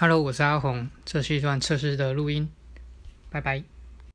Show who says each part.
Speaker 1: hello 我是阿红这是一段测试的录音拜拜。